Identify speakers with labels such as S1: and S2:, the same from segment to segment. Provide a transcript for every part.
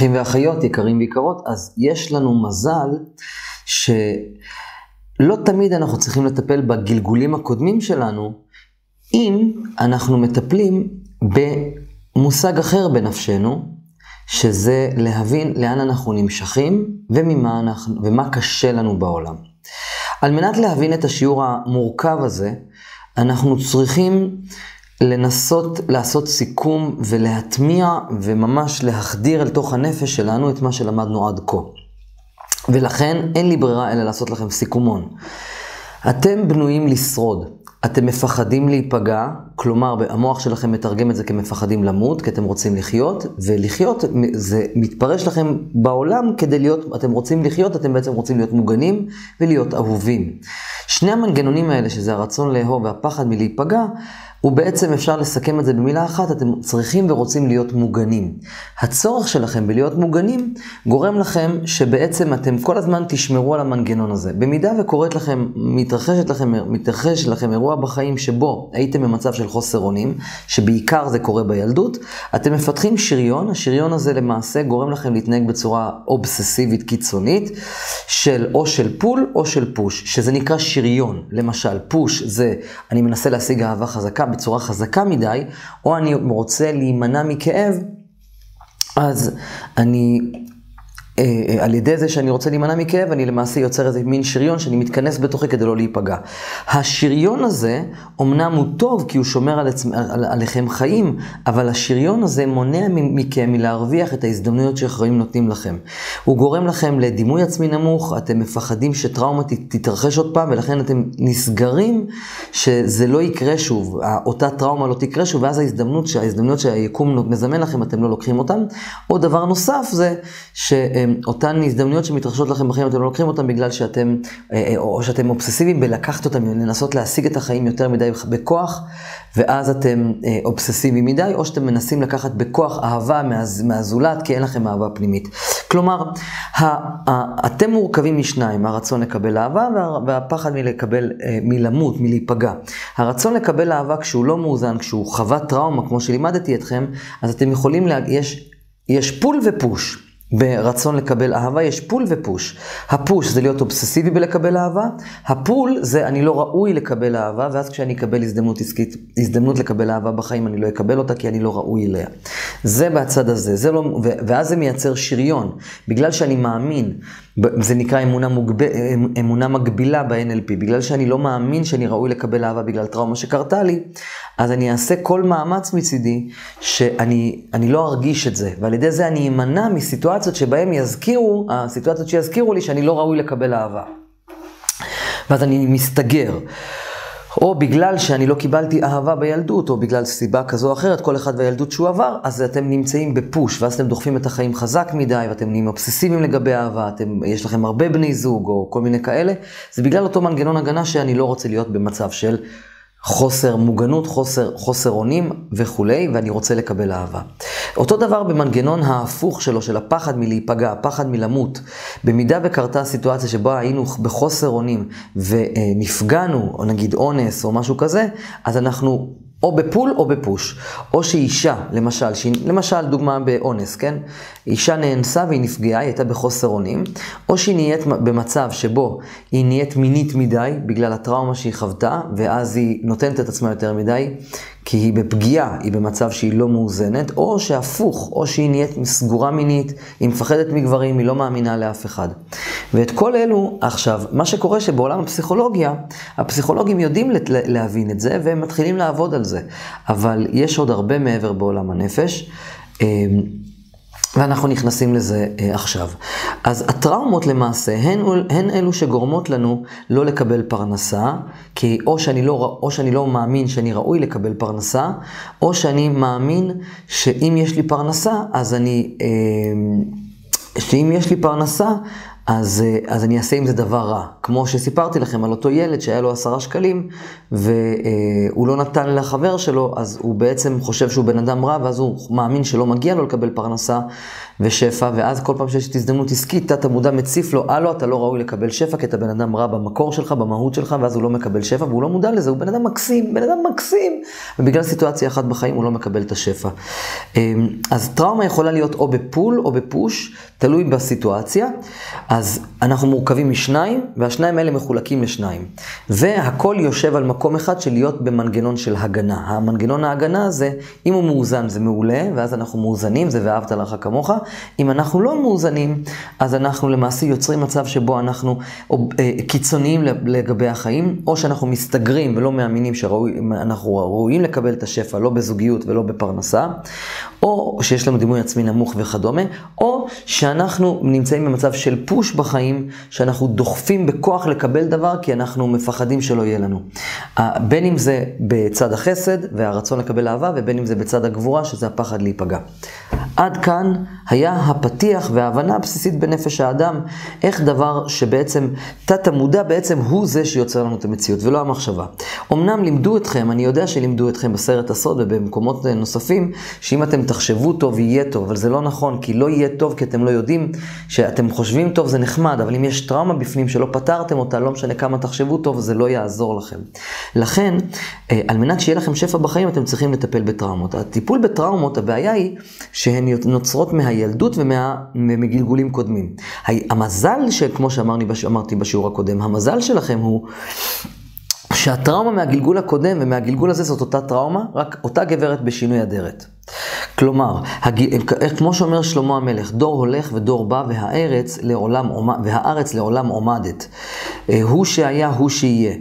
S1: אחים ואחיות, יקרים ויקרות, אז יש לנו מזל שלא תמיד אנחנו צריכים לטפל בגלגולים הקודמים שלנו, אם אנחנו מטפלים במושג אחר בנפשנו, שזה להבין לאן אנחנו נמשכים וממה אנחנו, ומה קשה לנו בעולם. על מנת להבין את השיעור המורכב הזה, אנחנו צריכים לנסות לעשות סיכום ולהטמיע וממש להחדיר אל תוך הנפש שלנו את מה שלמדנו עד כה. ולכן אין לי ברירה אלא לעשות לכם סיכומון. אתם בנויים לשרוד. אתם מפחדים להיפגע, כלומר המוח שלכם מתרגם את זה כמפחדים למות, כי אתם רוצים לחיות, ולחיות זה מתפרש לכם בעולם כדי להיות, אתם רוצים לחיות, אתם בעצם רוצים להיות מוגנים ולהיות אהובים. שני המנגנונים האלה, שזה הרצון לאהוב והפחד מלהיפגע, ובעצם אפשר לסכם את זה במילה אחת, אתם צריכים ורוצים להיות מוגנים. הצורך שלכם בלהיות מוגנים גורם לכם שבעצם אתם כל הזמן תשמרו על המנגנון הזה. במידה וקורית לכם, מתרחשת לכם, מתרחש לכם אירוע בחיים שבו הייתם במצב של חוסר אונים, שבעיקר זה קורה בילדות, אתם מפתחים שריון, השריון הזה למעשה גורם לכם להתנהג בצורה אובססיבית קיצונית, של או של פול או של פוש, שזה נקרא שריון. למשל, פוש זה אני מנסה להשיג אהבה חזקה. בצורה חזקה מדי, או אני רוצה להימנע מכאב, אז אני על ידי זה שאני רוצה להימנע מכאב, אני למעשה יוצר איזה מין שריון שאני מתכנס בתוכי כדי לא להיפגע. השריון הזה, אמנם הוא טוב כי הוא שומר על עצמ... על... עליכם חיים, אבל השריון הזה מונע מכם מלהרוויח את ההזדמנויות שהחיים נותנים לכם. הוא גורם לכם לדימוי עצמי נמוך, אתם מפחדים שטראומה תתרחש עוד פעם, ולכן אתם נסגרים שזה לא יקרה שוב, אותה טראומה לא תקרה שוב, ואז ההזדמנות, ההזדמנויות שהיקום מזמן לכם, אתם לא לוקחים אותן. עוד דבר נוסף זה ש... אותן הזדמנויות שמתרחשות לכם בחיים, אתם לא לוקחים אותן בגלל שאתם, אה, אה, או שאתם אובססיביים בלקחת אותן, לנסות להשיג את החיים יותר מדי בכוח, ואז אתם אה, אובססיביים מדי, או שאתם מנסים לקחת בכוח אהבה מהז, מהזולת, כי אין לכם אהבה פנימית. כלומר, אתם מורכבים משניים, הרצון לקבל אהבה והפחד מלקבל, מלמות, מלהיפגע. הרצון לקבל אהבה כשהוא לא מאוזן, כשהוא חווה טראומה, כמו שלימדתי אתכם, אז אתם יכולים, לה... יש, יש pull ו push. ברצון לקבל אהבה יש pull ו push. ה push זה להיות אובססיבי בלקבל אהבה, ה pull זה אני לא ראוי לקבל אהבה, ואז כשאני אקבל הזדמנות עסקית, הזדמנות לקבל אהבה בחיים, אני לא אקבל אותה כי אני לא ראוי אליה. זה בצד הזה, זה לא, ואז זה מייצר שריון. בגלל שאני מאמין, זה נקרא אמונה, מוגב, אמונה מגבילה ב-NLP, בגלל שאני לא מאמין שאני ראוי לקבל אהבה בגלל טראומה שקרתה לי, אז אני אעשה כל מאמץ מצידי שאני לא ארגיש את זה, ועל ידי זה אני אמנע מסיטואציות שבהן יזכירו, הסיטואציות שיזכירו לי שאני לא ראוי לקבל אהבה. ואז אני מסתגר. או בגלל שאני לא קיבלתי אהבה בילדות, או בגלל סיבה כזו או אחרת, כל אחד והילדות שהוא עבר, אז אתם נמצאים בפוש, ואז אתם דוחפים את החיים חזק מדי, ואתם נהיים אובססיביים לגבי אהבה, אתם, יש לכם הרבה בני זוג, או כל מיני כאלה, זה בגלל אותו מנגנון הגנה שאני לא רוצה להיות במצב של חוסר מוגנות, חוסר, חוסר אונים וכולי, ואני רוצה לקבל אהבה. אותו דבר במנגנון ההפוך שלו, של הפחד מלהיפגע, הפחד מלמות. במידה וקרתה סיטואציה שבה היינו בחוסר אונים ונפגענו, או נגיד אונס או משהו כזה, אז אנחנו או בפול או בפוש. או שאישה, למשל, שהיא, למשל דוגמה באונס, כן? אישה נאנסה והיא נפגעה, היא הייתה בחוסר אונים, או שהיא נהיית במצב שבו היא נהיית מינית מדי בגלל הטראומה שהיא חוותה, ואז היא נותנת את עצמה יותר מדי, כי היא בפגיעה, היא במצב שהיא לא מאוזנת, או שהפוך, או שהיא נהיית סגורה מינית, היא מפחדת מגברים, היא לא מאמינה לאף אחד. ואת כל אלו, עכשיו, מה שקורה שבעולם הפסיכולוגיה, הפסיכולוגים יודעים להבין את זה, והם מתחילים לעבוד על זה. אבל יש עוד הרבה מעבר בעולם הנפש. ואנחנו נכנסים לזה אה, עכשיו. אז הטראומות למעשה הן, הן אלו שגורמות לנו לא לקבל פרנסה, כי או שאני, לא, או שאני לא מאמין שאני ראוי לקבל פרנסה, או שאני מאמין שאם יש לי פרנסה, אז אני... אה, שאם יש לי פרנסה, אז, אה, אז אני אעשה עם זה דבר רע. כמו שסיפרתי לכם על אותו ילד שהיה לו עשרה שקלים, והוא לא נתן לחבר שלו, אז הוא בעצם חושב שהוא בן אדם רע, ואז הוא מאמין שלא מגיע לו לקבל פרנסה ושפע, ואז כל פעם שיש את הזדמנות עסקית, תת המודע מציף לו, הלו, אתה לא ראוי לקבל שפע, כי אתה בן אדם רע במקור שלך, במהות שלך, ואז הוא לא מקבל שפע, והוא לא מודע לזה, הוא בן אדם מקסים, בן אדם מקסים, ובגלל סיטואציה אחת בחיים הוא לא מקבל את השפע. אמ, אז טראומה יכולה להיות או בפול או בפוש, תלוי בסיטואציה. אז אנחנו מורכבים משניים, והשניים האלה מחולקים לשניים. והכל יושב על מקום אחד של להיות במנגנון של הגנה. המנגנון ההגנה הזה, אם הוא מאוזן זה מעולה, ואז אנחנו מאוזנים, זה ואהבת לך כמוך. אם אנחנו לא מאוזנים, אז אנחנו למעשה יוצרים מצב שבו אנחנו או, אה, קיצוניים לגבי החיים, או שאנחנו מסתגרים ולא מאמינים שאנחנו ראויים לקבל את השפע, לא בזוגיות ולא בפרנסה, או שיש לנו דימוי עצמי נמוך וכדומה, או שאנחנו נמצאים במצב של פוש בחיים, שאנחנו דוחפים בכוח לקבל דבר כי אנחנו מפחדים שלא יהיה לנו. בין אם זה בצד החסד והרצון לקבל אהבה, ובין אם זה בצד הגבורה, שזה הפחד להיפגע. עד כאן היה הפתיח וההבנה הבסיסית בנפש האדם, איך דבר שבעצם תת המודע בעצם הוא זה שיוצר לנו את המציאות, ולא המחשבה. אמנם לימדו אתכם, אני יודע שלימדו אתכם בסרט הסוד ובמקומות נוספים, שאם אתם תחשבו טוב, יהיה טוב, אבל זה לא נכון, כי לא יהיה טוב כי אתם לא יודעים, שאתם חושבים טוב זה נחמד, אבל אם יש טראומה בפנים שלא פתרתם אותה, לא משנה כמה תחשבו טוב, זה לא יעזור לכם. לכן, אה, על מנת שיהיה לכם שפע בחיים, אתם צריכים לטפל בטראומות. הטיפול בטראומות, הבעיה היא שהן נוצרות מהילדות ומגלגולים קודמים. המזל, כמו שאמרתי בשיעור הקודם, המזל שלכם הוא... שהטראומה מהגלגול הקודם ומהגלגול הזה זאת אותה טראומה, רק אותה גברת בשינוי אדרת. כלומר, הג... כמו שאומר שלמה המלך, דור הולך ודור בא והארץ לעולם, והארץ לעולם עומדת. אה, הוא שהיה, הוא שיהיה.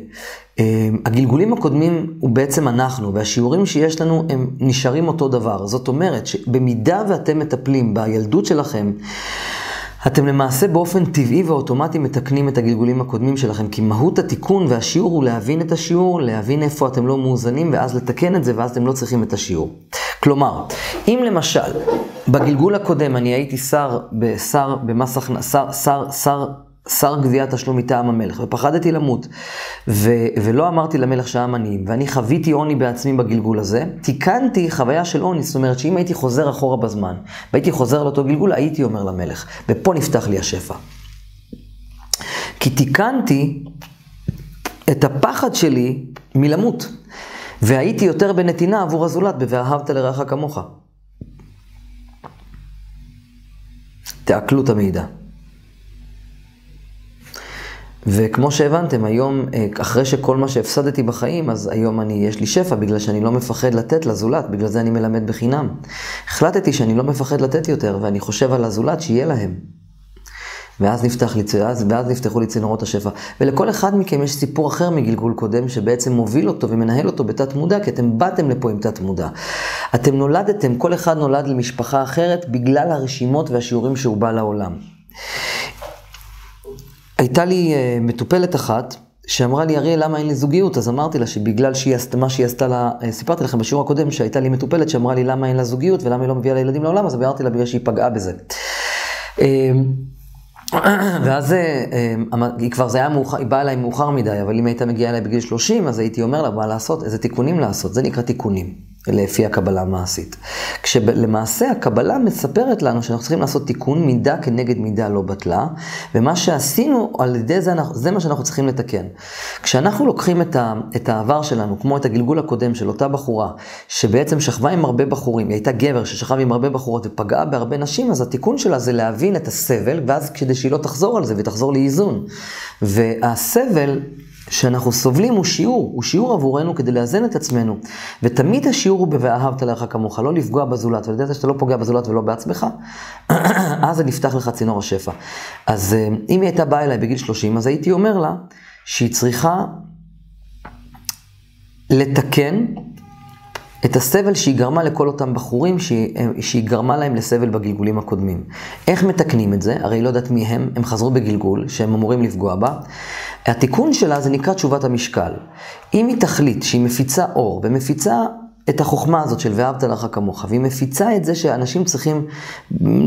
S1: אה, הגלגולים הקודמים הוא בעצם אנחנו, והשיעורים שיש לנו הם נשארים אותו דבר. זאת אומרת שבמידה ואתם מטפלים בילדות שלכם, אתם למעשה באופן טבעי ואוטומטי מתקנים את הגלגולים הקודמים שלכם, כי מהות התיקון והשיעור הוא להבין את השיעור, להבין איפה אתם לא מאוזנים, ואז לתקן את זה, ואז אתם לא צריכים את השיעור. כלומר, אם למשל, בגלגול הקודם אני הייתי שר, שר במס הכנסה, שר, שר, שר גביית תשלום מטעם המלך, ופחדתי למות, ו, ולא אמרתי למלך שהעם עניים, ואני חוויתי עוני בעצמי בגלגול הזה, תיקנתי חוויה של עוני, זאת אומרת שאם הייתי חוזר אחורה בזמן, והייתי חוזר לאותו גלגול, הייתי אומר למלך, ופה נפתח לי השפע. כי תיקנתי את הפחד שלי מלמות, והייתי יותר בנתינה עבור הזולת, ב"ואהבת לרעך כמוך". תעכלו את המידע. וכמו שהבנתם, היום, אה, אחרי שכל מה שהפסדתי בחיים, אז היום אני, יש לי שפע, בגלל שאני לא מפחד לתת לזולת, בגלל זה אני מלמד בחינם. החלטתי שאני לא מפחד לתת יותר, ואני חושב על הזולת שיהיה להם. ואז, נפתח לי, ואז, ואז נפתחו לי צינורות השפע. ולכל אחד מכם יש סיפור אחר מגלגול קודם, שבעצם מוביל אותו ומנהל אותו בתת מודע, כי אתם באתם לפה עם תת מודע. אתם נולדתם, כל אחד נולד למשפחה אחרת, בגלל הרשימות והשיעורים שהוא בא לעולם. הייתה לי uh, מטופלת אחת, שאמרה לי, אריאל, למה אין לי זוגיות? אז אמרתי לה שבגלל שהיא עשתה, מה שהיא עשתה לה, uh, סיפרתי לכם בשיעור הקודם שהייתה לי מטופלת שאמרה לי למה אין לה זוגיות ולמה היא לא מביאה לילדים לעולם, אז אמרתי לה בגלל שהיא פגעה בזה. Uh, ואז היא כבר, זה היה מאוחר, היא באה אליי מאוחר מדי, אבל אם הייתה מגיעה אליי בגיל 30, אז הייתי אומר לה מה לעשות, איזה תיקונים לעשות, זה נקרא תיקונים. לפי הקבלה המעשית. כשלמעשה הקבלה מספרת לנו שאנחנו צריכים לעשות תיקון מידה כנגד מידה לא בטלה, ומה שעשינו על ידי זה, זה מה שאנחנו צריכים לתקן. כשאנחנו לוקחים את, ה, את העבר שלנו, כמו את הגלגול הקודם של אותה בחורה, שבעצם שכבה עם הרבה בחורים, היא הייתה גבר ששכב עם הרבה בחורות ופגעה בהרבה נשים, אז התיקון שלה זה להבין את הסבל, ואז כדי שהיא לא תחזור על זה ותחזור לאיזון. והסבל... שאנחנו סובלים הוא שיעור, הוא שיעור עבורנו כדי לאזן את עצמנו. ותמיד השיעור הוא ב"ואהבת לך כמוך", לא לפגוע בזולת, ידי זה שאתה לא פוגע בזולת ולא בעצמך, אז זה נפתח לך צינור השפע. אז אה, אם היא הייתה באה אליי בגיל 30, אז הייתי אומר לה שהיא צריכה לתקן את הסבל שהיא גרמה לכל אותם בחורים, שהיא, שהיא גרמה להם לסבל בגלגולים הקודמים. איך מתקנים את זה? הרי היא לא יודעת מי הם, הם חזרו בגלגול, שהם אמורים לפגוע בה. התיקון שלה זה נקרא תשובת המשקל. אם היא תחליט שהיא מפיצה אור ומפיצה את החוכמה הזאת של ואהבת לך כמוך, והיא מפיצה את זה שאנשים צריכים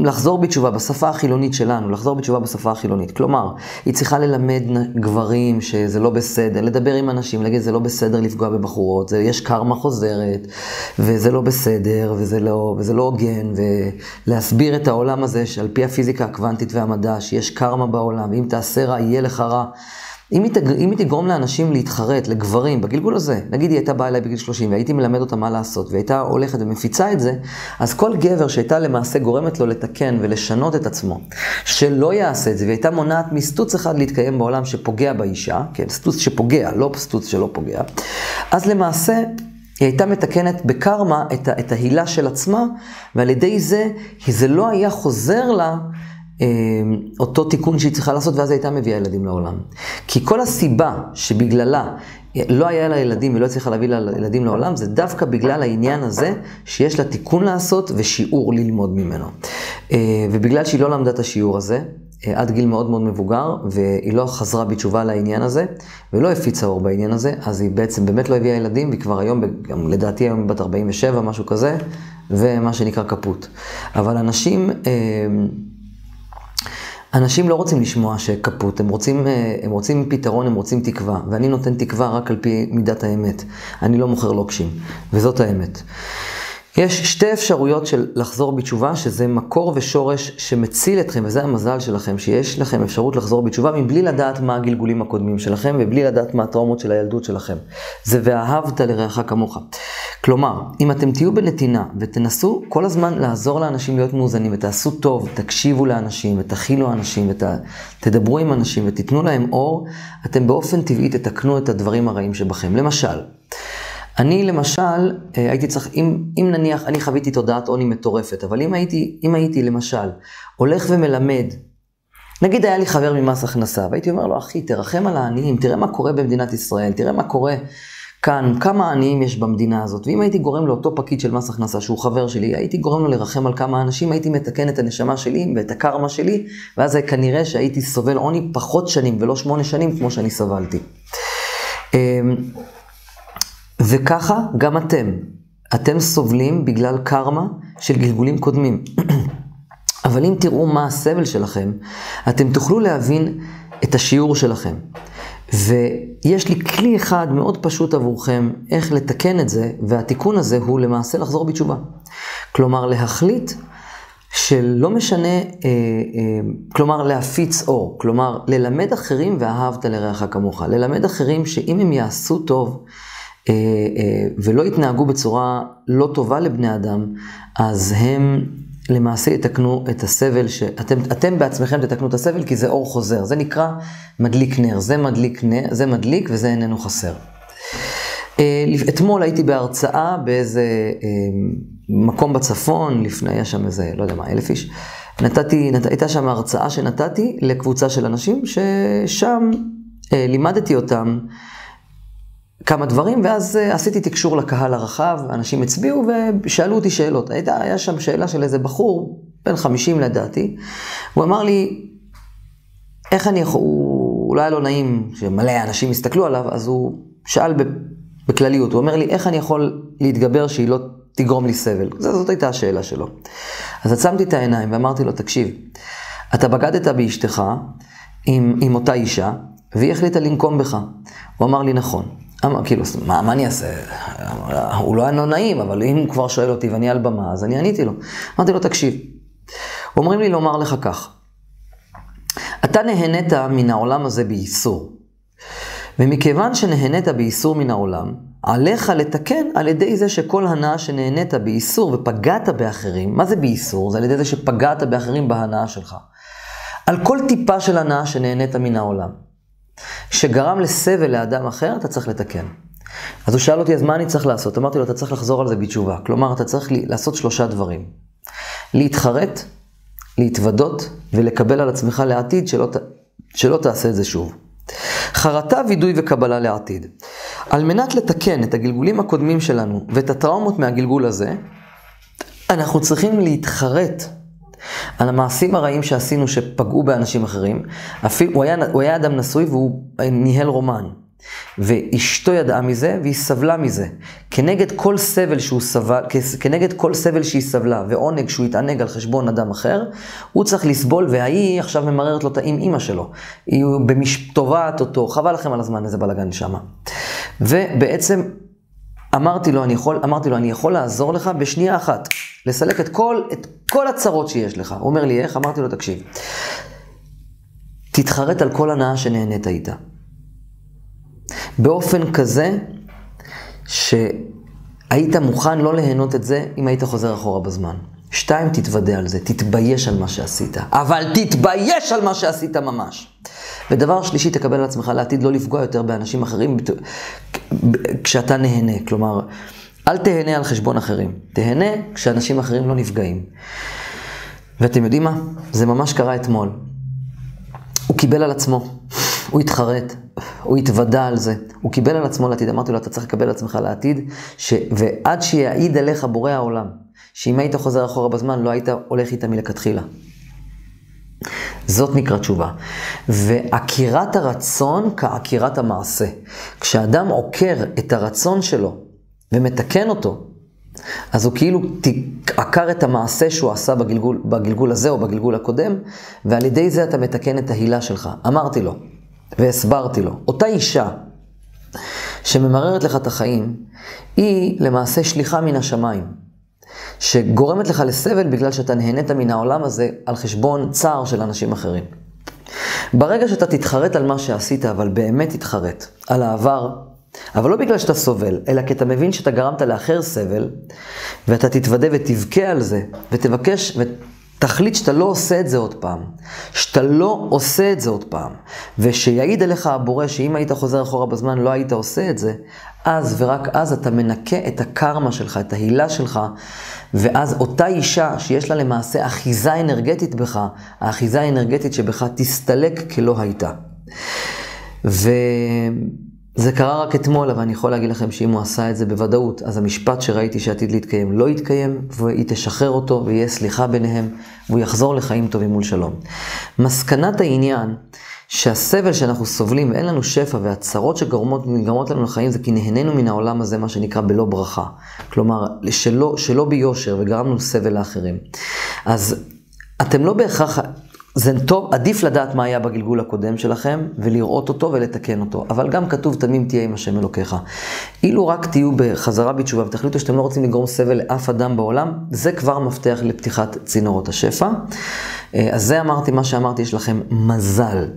S1: לחזור בתשובה בשפה החילונית שלנו, לחזור בתשובה בשפה החילונית. כלומר, היא צריכה ללמד גברים שזה לא בסדר, לדבר עם אנשים, להגיד זה לא בסדר לפגוע בבחורות, זה, יש קרמה חוזרת, וזה לא בסדר, וזה לא, וזה לא הוגן, ולהסביר את העולם הזה שעל פי הפיזיקה הקוונטית והמדע, שיש קרמה בעולם, ואם תעשה רע, יהיה לך רע. אם היא, תג... אם היא תגרום לאנשים להתחרט, לגברים, בגלגול הזה, נגיד היא הייתה באה אליי בגיל 30 והייתי מלמד אותה מה לעשות, והייתה הולכת ומפיצה את זה, אז כל גבר שהייתה למעשה גורמת לו לתקן ולשנות את עצמו, שלא יעשה את זה, והייתה מונעת מסטוץ אחד להתקיים בעולם שפוגע באישה, כן, סטוץ שפוגע, לא סטוץ שלא פוגע, אז למעשה היא הייתה מתקנת בקרמה את, את ההילה של עצמה, ועל ידי זה, זה לא היה חוזר לה אותו תיקון שהיא צריכה לעשות, ואז היא הייתה מביאה ילדים לעולם. כי כל הסיבה שבגללה לא היה לה ילדים ולא הצליחה להביא לה ילדים לעולם, זה דווקא בגלל העניין הזה שיש לה תיקון לעשות ושיעור ללמוד ממנו. אה, ובגלל שהיא לא למדה את השיעור הזה, אה, עד גיל מאוד מאוד מבוגר, והיא לא חזרה בתשובה לעניין הזה, ולא הפיצה אור בעניין הזה, אז היא בעצם באמת לא הביאה ילדים, והיא כבר היום, גם לדעתי היום בת 47, משהו כזה, ומה שנקרא כפות. אבל אנשים... אנשים לא רוצים לשמוע שכפות, הם רוצים, אה, הם רוצים פתרון, הם רוצים תקווה, ואני נותן תקווה רק על פי מידת האמת. אני לא מוכר לוקשים, וזאת האמת. יש שתי אפשרויות של לחזור בתשובה, שזה מקור ושורש שמציל אתכם, וזה המזל שלכם, שיש לכם אפשרות לחזור בתשובה מבלי לדעת מה הגלגולים הקודמים שלכם, ובלי לדעת מה הטראומות של הילדות שלכם. זה ואהבת לרעך כמוך. כלומר, אם אתם תהיו בנתינה ותנסו כל הזמן לעזור לאנשים להיות מאוזנים, ותעשו טוב, תקשיבו לאנשים, ותכילו אנשים, ותדברו עם אנשים, ותיתנו להם אור, אתם באופן טבעי תתקנו את הדברים הרעים שבכם. למשל, אני למשל, אה, הייתי צריך, אם, אם נניח, אני חוויתי תודעת עוני מטורפת, אבל אם הייתי, אם הייתי למשל הולך ומלמד, נגיד היה לי חבר ממס הכנסה, והייתי אומר לו, אחי, תרחם על העניים, תראה מה קורה במדינת ישראל, תראה מה קורה כאן, כמה עניים יש במדינה הזאת. ואם הייתי גורם לאותו פקיד של מס הכנסה, שהוא חבר שלי, הייתי גורם לו לרחם על כמה אנשים, הייתי מתקן את הנשמה שלי ואת הקרמה שלי, ואז כנראה שהייתי סובל עוני פחות שנים ולא שמונה שנים כמו שאני סבלתי. וככה גם אתם. אתם סובלים בגלל קרמה של גלגולים קודמים. אבל אם תראו מה הסבל שלכם, אתם תוכלו להבין את השיעור שלכם. ויש לי כלי אחד מאוד פשוט עבורכם איך לתקן את זה, והתיקון הזה הוא למעשה לחזור בתשובה. כלומר, להחליט שלא משנה, אה, אה, כלומר להפיץ אור, כלומר ללמד אחרים ואהבת לרעך כמוך, ללמד אחרים שאם הם יעשו טוב, ולא יתנהגו בצורה לא טובה לבני אדם, אז הם למעשה יתקנו את הסבל, שאתם אתם בעצמכם תתקנו את הסבל כי זה אור חוזר, זה נקרא מדליק נר, זה מדליק, נר, זה מדליק וזה איננו חסר. אה, אתמול הייתי בהרצאה באיזה מקום בצפון, לפני היה שם איזה, לא יודע מה, אלף איש. נתתי, נת, הייתה שם הרצאה שנתתי לקבוצה של אנשים ששם לימדתי אותם כמה דברים, ואז uh, עשיתי תקשור לקהל הרחב, אנשים הצביעו ושאלו אותי שאלות. הייתה, היה שם שאלה של איזה בחור, בן 50 לדעתי, הוא אמר לי, איך אני יכול, הוא אולי לא נעים שמלא אנשים יסתכלו עליו, אז הוא שאל בכלליות, הוא אומר לי, איך אני יכול להתגבר שהיא לא תגרום לי סבל? זאת הייתה השאלה שלו. אז עצמתי את העיניים ואמרתי לו, תקשיב, אתה בגדת באשתך עם, עם אותה אישה, והיא החליטה לנקום בך. הוא אמר לי, נכון. אמר, כאילו, מה, מה אני אעשה? הוא לא היה לא נעים, אבל אם הוא כבר שואל אותי ואני על במה, אז אני עניתי לו. אמרתי לו, תקשיב, אומרים לי לומר לך כך, אתה נהנית מן העולם הזה בייסור, ומכיוון שנהנית בייסור מן העולם, עליך לתקן על ידי זה שכל הנאה שנהנית בייסור ופגעת באחרים, מה זה בייסור? זה על ידי זה שפגעת באחרים בהנאה שלך. על כל טיפה של הנאה שנהנית מן העולם. שגרם לסבל לאדם אחר, אתה צריך לתקן. אז הוא שאל אותי, אז מה אני צריך לעשות? אמרתי לו, אתה צריך לחזור על זה בתשובה. כלומר, אתה צריך לעשות שלושה דברים. להתחרט, להתוודות ולקבל על עצמך לעתיד שלא, שלא תעשה את זה שוב. חרטה, וידוי וקבלה לעתיד. על מנת לתקן את הגלגולים הקודמים שלנו ואת הטראומות מהגלגול הזה, אנחנו צריכים להתחרט על המעשים הרעים שעשינו שפגעו באנשים אחרים. אפילו, הוא, היה, הוא היה אדם נשוי והוא ניהל רומן. ואשתו ידעה מזה, והיא סבלה מזה. כנגד כל סבל שהוא סבל, כנגד כל סבל שהיא סבלה, ועונג שהוא התענג על חשבון אדם אחר, הוא צריך לסבול, וההיא עכשיו ממררת לו את עם אימא שלו. היא תובעת אותו, חבל לכם על הזמן, איזה בלאגן שמה. ובעצם אמרתי לו, אני יכול, אמרתי לו, אני יכול לעזור לך בשנייה אחת, לסלק את כל, את כל הצרות שיש לך. הוא אומר לי, איך? אמרתי לו, תקשיב, תתחרט על כל הנאה שנהנית איתה. באופן כזה שהיית מוכן לא ליהנות את זה אם היית חוזר אחורה בזמן. שתיים, תתוודה על זה, תתבייש על מה שעשית. אבל תתבייש על מה שעשית ממש. ודבר שלישי, תקבל על עצמך לעתיד לא לפגוע יותר באנשים אחרים כשאתה נהנה. כלומר, אל תהנה על חשבון אחרים. תהנה כשאנשים אחרים לא נפגעים. ואתם יודעים מה? זה ממש קרה אתמול. הוא קיבל על עצמו, הוא התחרט, הוא התוודה על זה, הוא קיבל על עצמו לעתיד. אמרתי לו, אתה צריך לקבל על עצמך לעתיד, ש... ועד שיעיד עליך בורא העולם, שאם היית חוזר אחורה בזמן, לא היית הולך איתה מלכתחילה. זאת נקרא תשובה. ועקירת הרצון כעקירת המעשה. כשאדם עוקר את הרצון שלו ומתקן אותו, אז הוא כאילו עקר את המעשה שהוא עשה בגלגול, בגלגול הזה או בגלגול הקודם, ועל ידי זה אתה מתקן את ההילה שלך. אמרתי לו, והסברתי לו, אותה אישה שממררת לך את החיים, היא למעשה שליחה מן השמיים. שגורמת לך לסבל בגלל שאתה נהנית מן העולם הזה על חשבון צער של אנשים אחרים. ברגע שאתה תתחרט על מה שעשית, אבל באמת תתחרט על העבר, אבל לא בגלל שאתה סובל, אלא כי אתה מבין שאתה גרמת לאחר סבל, ואתה תתוודה ותבכה על זה, ותבקש, ותחליט שאתה לא עושה את זה עוד פעם, שאתה לא עושה את זה עוד פעם, ושיעיד עליך הבורא שאם היית חוזר אחורה בזמן לא היית עושה את זה, אז ורק אז אתה מנקה את הקרמה שלך, את ההילה שלך, ואז אותה אישה שיש לה למעשה אחיזה אנרגטית בך, האחיזה האנרגטית שבך תסתלק כלא הייתה. וזה קרה רק אתמול, אבל אני יכול להגיד לכם שאם הוא עשה את זה בוודאות, אז המשפט שראיתי שעתיד להתקיים לא יתקיים, והיא תשחרר אותו ויהיה סליחה ביניהם, והוא יחזור לחיים טובים מול שלום. מסקנת העניין, שהסבל שאנחנו סובלים ואין לנו שפע והצרות שגורמות לנו לחיים זה כי נהנינו מן העולם הזה, מה שנקרא בלא ברכה. כלומר, שלא, שלא ביושר וגרמנו סבל לאחרים. אז אתם לא בהכרח, זה טוב, עדיף לדעת מה היה בגלגול הקודם שלכם, ולראות אותו ולתקן אותו. אבל גם כתוב, תמים תהיה עם השם אלוקיך. אילו רק תהיו בחזרה בתשובה ותחליטו שאתם לא רוצים לגרום סבל לאף אדם בעולם, זה כבר מפתח לפתיחת צינורות השפע. אה, אז זה אמרתי, מה שאמרתי, יש לכם מזל.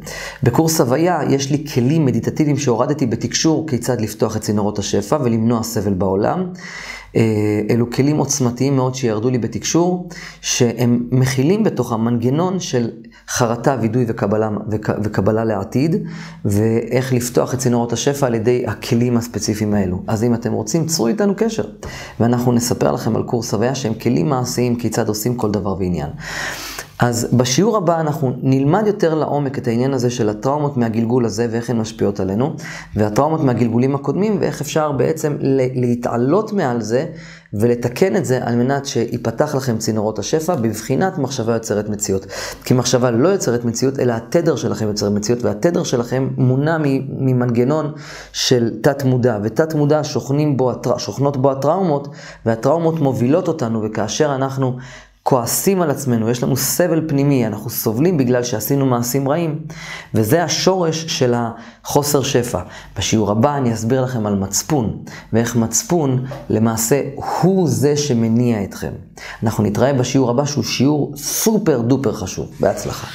S1: בקורס הוויה יש לי כלים מדיטטיביים שהורדתי בתקשור כיצד לפתוח את צינורות השפע ולמנוע סבל בעולם. אה, אלו כלים עוצמתיים מאוד שירדו לי בתקשור, שהם מכילים בתוך המנגנון של חרטה, וידוי וקבלה, וק, וקבלה לעתיד, ואיך לפתוח את צינורות השפע על ידי הכלים הספציפיים האלו. אז אם אתם רוצים, צרו איתנו קשר, ואנחנו נספר לכם על קורס הוויה שהם כלים מעשיים כיצד עושים כל דבר ועניין. אז בשיעור הבא אנחנו נלמד יותר לעומק את העניין הזה של הטראומות מהגלגול הזה ואיך הן משפיעות עלינו, והטראומות מהגלגולים הקודמים ואיך אפשר בעצם להתעלות מעל זה ולתקן את זה על מנת שיפתח לכם צינורות השפע בבחינת מחשבה יוצרת מציאות. כי מחשבה לא יוצרת מציאות, אלא התדר שלכם יוצר מציאות, והתדר שלכם מונע ממנגנון של תת מודע, ותת מודע שוכנים בו, שוכנות בו הטראומות, והטראומות מובילות אותנו, וכאשר אנחנו כועסים על עצמנו, יש לנו סבל פנימי, אנחנו סובלים בגלל שעשינו מעשים רעים, וזה השורש של החוסר שפע. בשיעור הבא אני אסביר לכם על מצפון, ואיך מצפון למעשה הוא זה שמניע אתכם. אנחנו נתראה בשיעור הבא שהוא שיעור סופר דופר חשוב. בהצלחה.